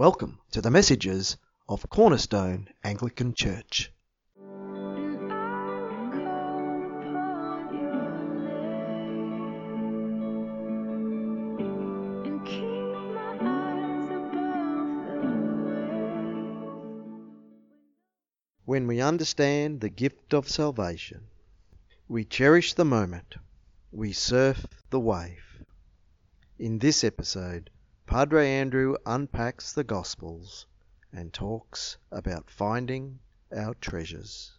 Welcome to the messages of Cornerstone Anglican Church. When we understand the gift of salvation, we cherish the moment, we surf the wave. In this episode, Padre Andrew unpacks the Gospels and talks about finding our treasures.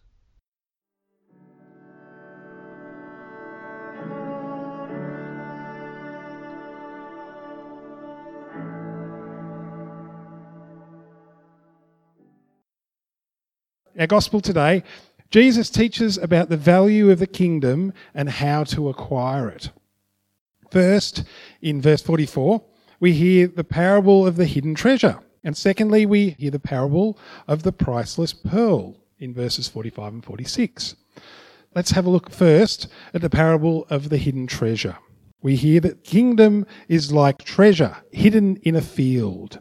Our gospel today, Jesus teaches about the value of the kingdom and how to acquire it. First, in verse 44, we hear the parable of the hidden treasure. And secondly, we hear the parable of the priceless pearl in verses 45 and 46. Let's have a look first at the parable of the hidden treasure. We hear that kingdom is like treasure hidden in a field.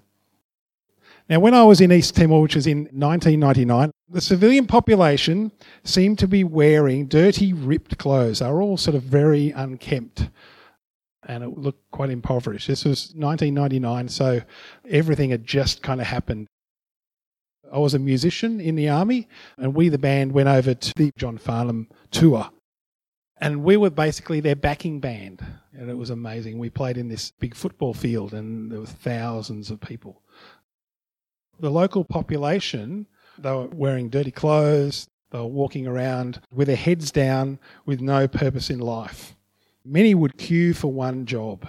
Now, when I was in East Timor, which was in 1999, the civilian population seemed to be wearing dirty, ripped clothes. They were all sort of very unkempt and it looked quite impoverished. This was 1999, so everything had just kind of happened. I was a musician in the army, and we, the band, went over to the John Farnham tour. And we were basically their backing band, and it was amazing. We played in this big football field, and there were thousands of people the local population, they were wearing dirty clothes, they were walking around with their heads down with no purpose in life. Many would queue for one job.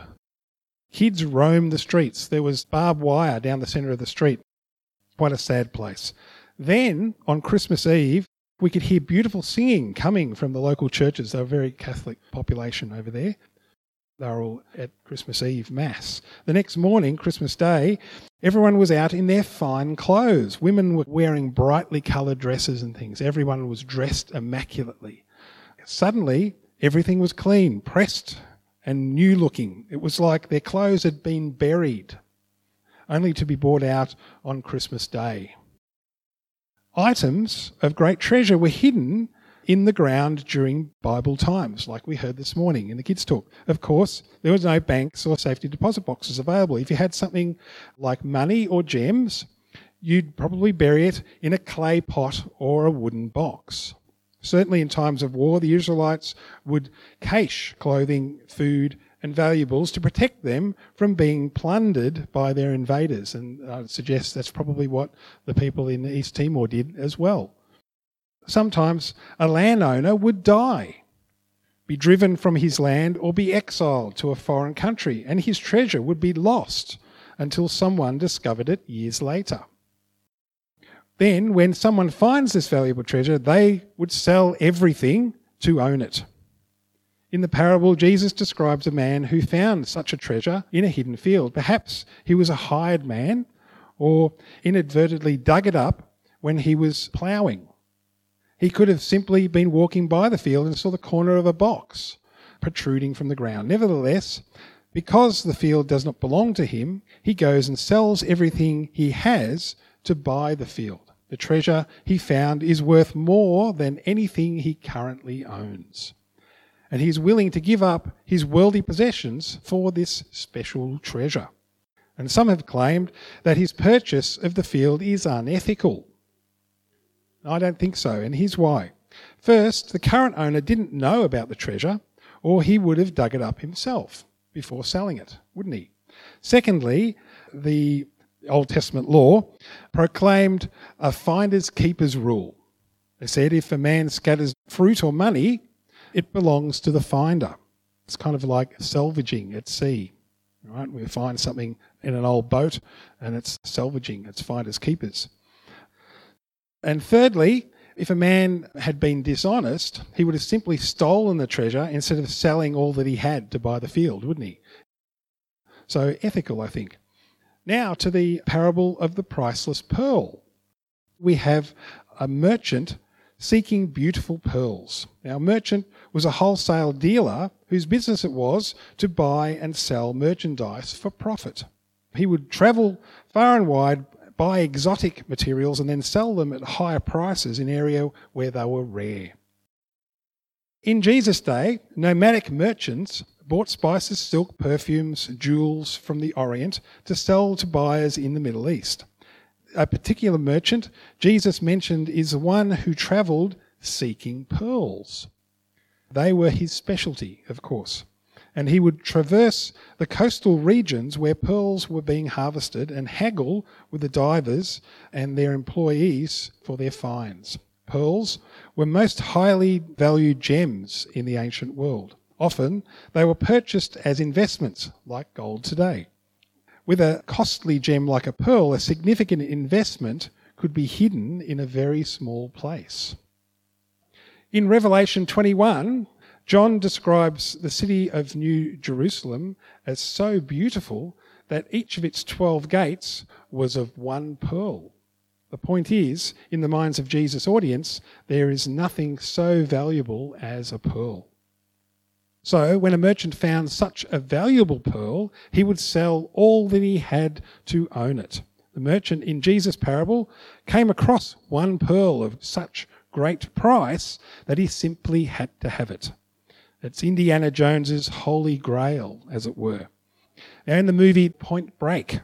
Kids roamed the streets. There was barbed wire down the centre of the street. Quite a sad place. Then, on Christmas Eve, we could hear beautiful singing coming from the local churches. They were a very Catholic population over there. They were all at Christmas Eve Mass. The next morning, Christmas Day, everyone was out in their fine clothes. Women were wearing brightly coloured dresses and things. Everyone was dressed immaculately. Suddenly, everything was clean, pressed, and new looking. It was like their clothes had been buried, only to be brought out on Christmas Day. Items of great treasure were hidden in the ground during Bible times, like we heard this morning in the kids' talk. Of course, there was no banks or safety deposit boxes available. If you had something like money or gems, you'd probably bury it in a clay pot or a wooden box. Certainly, in times of war, the Israelites would cache clothing, food, and valuables to protect them from being plundered by their invaders. And I'd suggest that's probably what the people in East Timor did as well. Sometimes a landowner would die, be driven from his land, or be exiled to a foreign country, and his treasure would be lost until someone discovered it years later. Then, when someone finds this valuable treasure, they would sell everything to own it. In the parable, Jesus describes a man who found such a treasure in a hidden field. Perhaps he was a hired man or inadvertently dug it up when he was ploughing. He could have simply been walking by the field and saw the corner of a box protruding from the ground. Nevertheless, because the field does not belong to him, he goes and sells everything he has to buy the field. The treasure he found is worth more than anything he currently owns. And he is willing to give up his worldly possessions for this special treasure. And some have claimed that his purchase of the field is unethical. I don't think so, and here's why. First, the current owner didn't know about the treasure, or he would have dug it up himself before selling it, wouldn't he? Secondly, the Old Testament law proclaimed a finder's keeper's rule. They said if a man scatters fruit or money, it belongs to the finder. It's kind of like salvaging at sea. Right? We find something in an old boat and it's salvaging, it's finders keepers. And thirdly, if a man had been dishonest, he would have simply stolen the treasure instead of selling all that he had to buy the field, wouldn't he? So ethical, I think. Now to the parable of the priceless pearl. We have a merchant seeking beautiful pearls. Now, a merchant was a wholesale dealer whose business it was to buy and sell merchandise for profit. He would travel far and wide, buy exotic materials, and then sell them at higher prices in areas where they were rare. In Jesus' day, nomadic merchants bought spices, silk, perfumes, jewels from the Orient to sell to buyers in the Middle East. A particular merchant Jesus mentioned is the one who travelled seeking pearls. They were his specialty, of course. And he would traverse the coastal regions where pearls were being harvested and haggle with the divers and their employees for their finds. Pearls were most highly valued gems in the ancient world. Often they were purchased as investments, like gold today. With a costly gem like a pearl, a significant investment could be hidden in a very small place. In Revelation 21, John describes the city of New Jerusalem as so beautiful that each of its 12 gates was of one pearl. The point is, in the minds of Jesus' audience, there is nothing so valuable as a pearl. So, when a merchant found such a valuable pearl, he would sell all that he had to own it. The merchant in Jesus' parable came across one pearl of such great price that he simply had to have it. It's Indiana Jones's holy grail, as it were. Now, in the movie Point Break,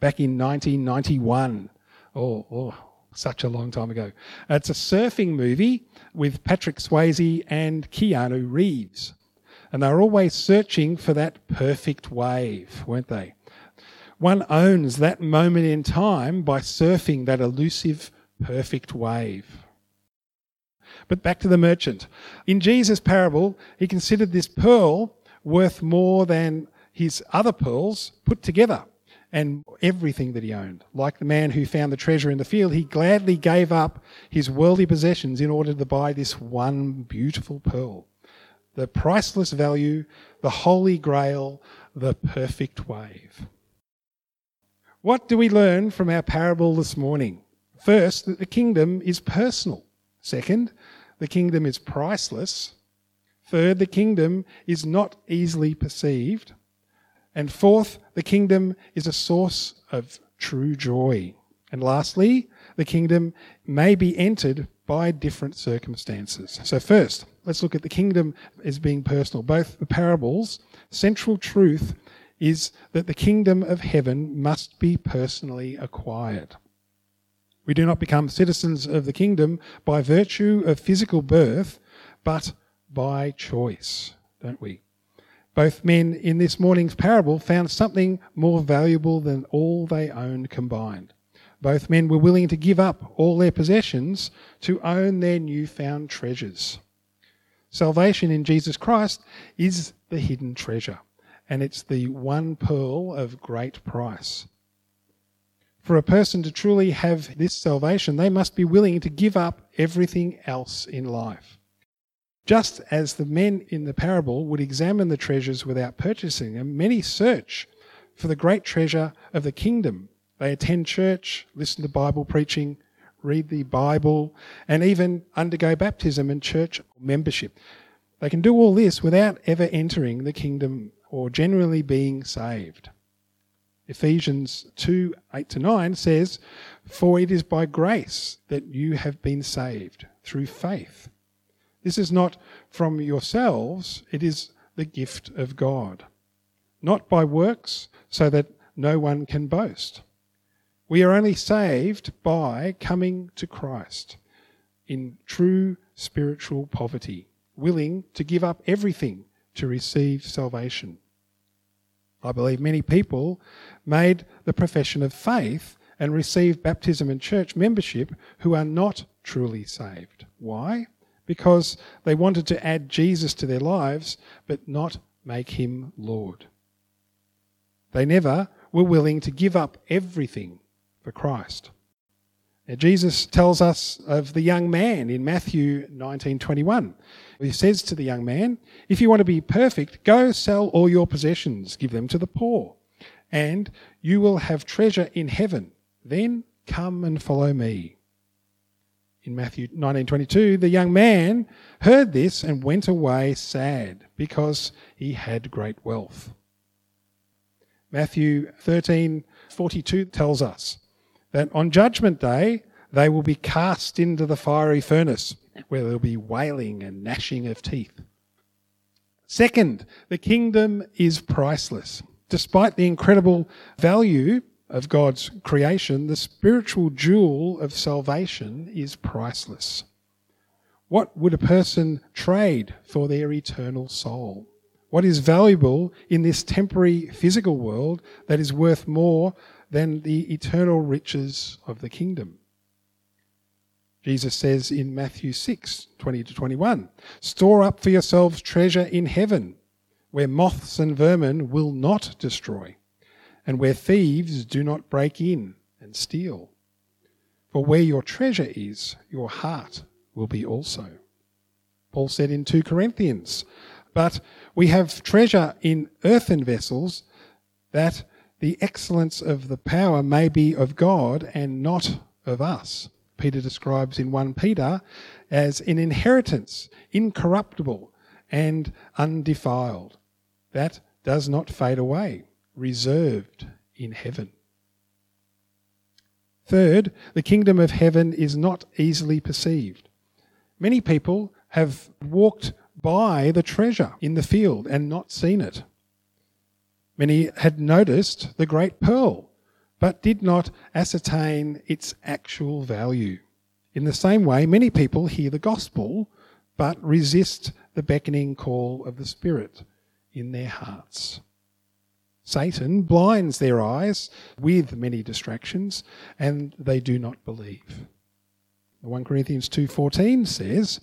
back in 1991, oh, oh, such a long time ago, it's a surfing movie with Patrick Swayze and Keanu Reeves. And they were always searching for that perfect wave, weren't they? One owns that moment in time by surfing that elusive, perfect wave. But back to the merchant. In Jesus' parable, he considered this pearl worth more than his other pearls put together and everything that he owned. Like the man who found the treasure in the field, he gladly gave up his worldly possessions in order to buy this one beautiful pearl. The priceless value, the holy grail, the perfect wave. What do we learn from our parable this morning? First, that the kingdom is personal. Second, the kingdom is priceless. Third, the kingdom is not easily perceived. And fourth, the kingdom is a source of true joy. And lastly, the kingdom may be entered by different circumstances. So, first, let's look at the kingdom as being personal. Both the parables, central truth is that the kingdom of heaven must be personally acquired. We do not become citizens of the kingdom by virtue of physical birth, but by choice, don't we? Both men in this morning's parable found something more valuable than all they owned combined. Both men were willing to give up all their possessions to own their newfound treasures. Salvation in Jesus Christ is the hidden treasure, and it's the one pearl of great price. For a person to truly have this salvation, they must be willing to give up everything else in life. Just as the men in the parable would examine the treasures without purchasing them, many search for the great treasure of the kingdom. They attend church, listen to Bible preaching, read the Bible, and even undergo baptism and church membership. They can do all this without ever entering the kingdom or generally being saved. Ephesians 2 8 to 9 says, For it is by grace that you have been saved through faith. This is not from yourselves, it is the gift of God, not by works, so that no one can boast. We are only saved by coming to Christ in true spiritual poverty, willing to give up everything to receive salvation. I believe many people made the profession of faith and received baptism and church membership who are not truly saved. Why? Because they wanted to add Jesus to their lives, but not make him Lord. They never were willing to give up everything Christ. Now, Jesus tells us of the young man in Matthew 19:21. He says to the young man, "If you want to be perfect, go sell all your possessions, give them to the poor, and you will have treasure in heaven. Then come and follow me." In Matthew 19:22, the young man heard this and went away sad because he had great wealth. Matthew 13:42 tells us that on judgment day they will be cast into the fiery furnace where there'll be wailing and gnashing of teeth. Second, the kingdom is priceless. Despite the incredible value of God's creation, the spiritual jewel of salvation is priceless. What would a person trade for their eternal soul? What is valuable in this temporary physical world that is worth more than the eternal riches of the kingdom? Jesus says in Matthew 6 20 to 21, Store up for yourselves treasure in heaven, where moths and vermin will not destroy, and where thieves do not break in and steal. For where your treasure is, your heart will be also. Paul said in 2 Corinthians, But we have treasure in earthen vessels, that the excellence of the power may be of God and not of us. Peter describes in 1 Peter as an inheritance, incorruptible and undefiled, that does not fade away, reserved in heaven. Third, the kingdom of heaven is not easily perceived. Many people have walked by the treasure in the field and not seen it. Many had noticed the great pearl, but did not ascertain its actual value. In the same way, many people hear the gospel, but resist the beckoning call of the Spirit in their hearts. Satan blinds their eyes with many distractions, and they do not believe. 1 Corinthians 2:14 says,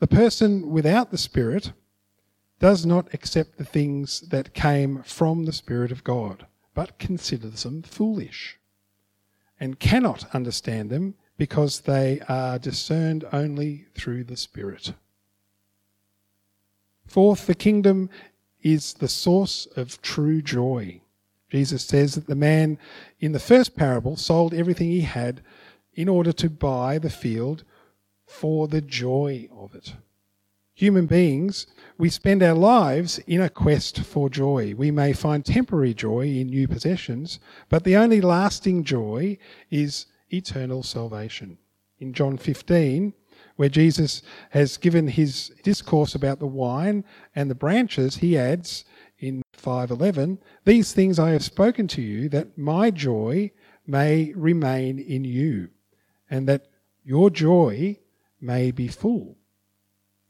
"The person without the Spirit does not accept the things that came from the Spirit of God, but considers them foolish, and cannot understand them because they are discerned only through the Spirit." Fourth, the kingdom is the source of true joy. Jesus says that the man in the first parable sold everything he had in order to buy the field for the joy of it. Human beings, we spend our lives in a quest for joy. We may find temporary joy in new possessions, but the only lasting joy is eternal salvation. In John 15, where Jesus has given his discourse about the wine and the branches, he adds in 5:11, "These things I have spoken to you that my joy may remain in you, and that your joy may be full."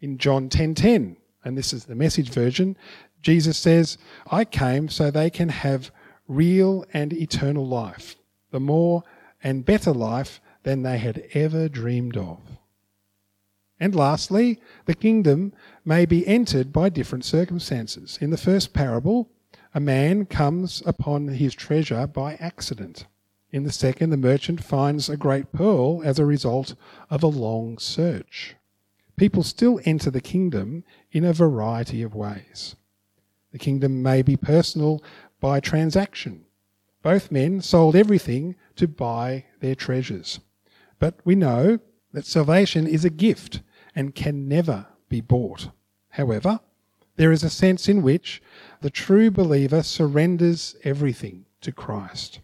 In John 10:10, and this is the message version, Jesus says, "I came so they can have real and eternal life, the more and better life than they had ever dreamed of." And lastly, the kingdom may be entered by different circumstances. In the first parable, a man comes upon his treasure by accident. In the second, the merchant finds a great pearl as a result of a long search. People still enter the kingdom in a variety of ways. The kingdom may be personal by transaction. Both men sold everything to buy their treasures. But we know that salvation is a gift and can never be bought. However, there is a sense in which the true believer surrenders everything to Christ,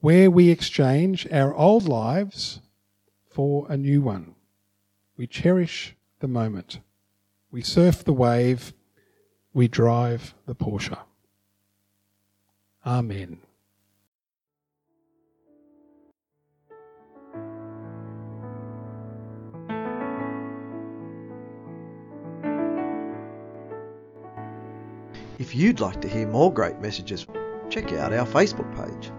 where we exchange our old lives for a new one. We cherish the moment. We surf the wave. We drive the Porsche. Amen. If you'd like to hear more great messages, check out our Facebook page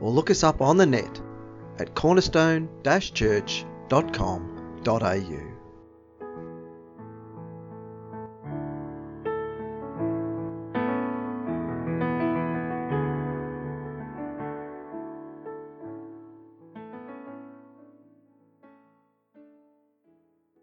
or look us up on the net at cornerstone-church.com.au.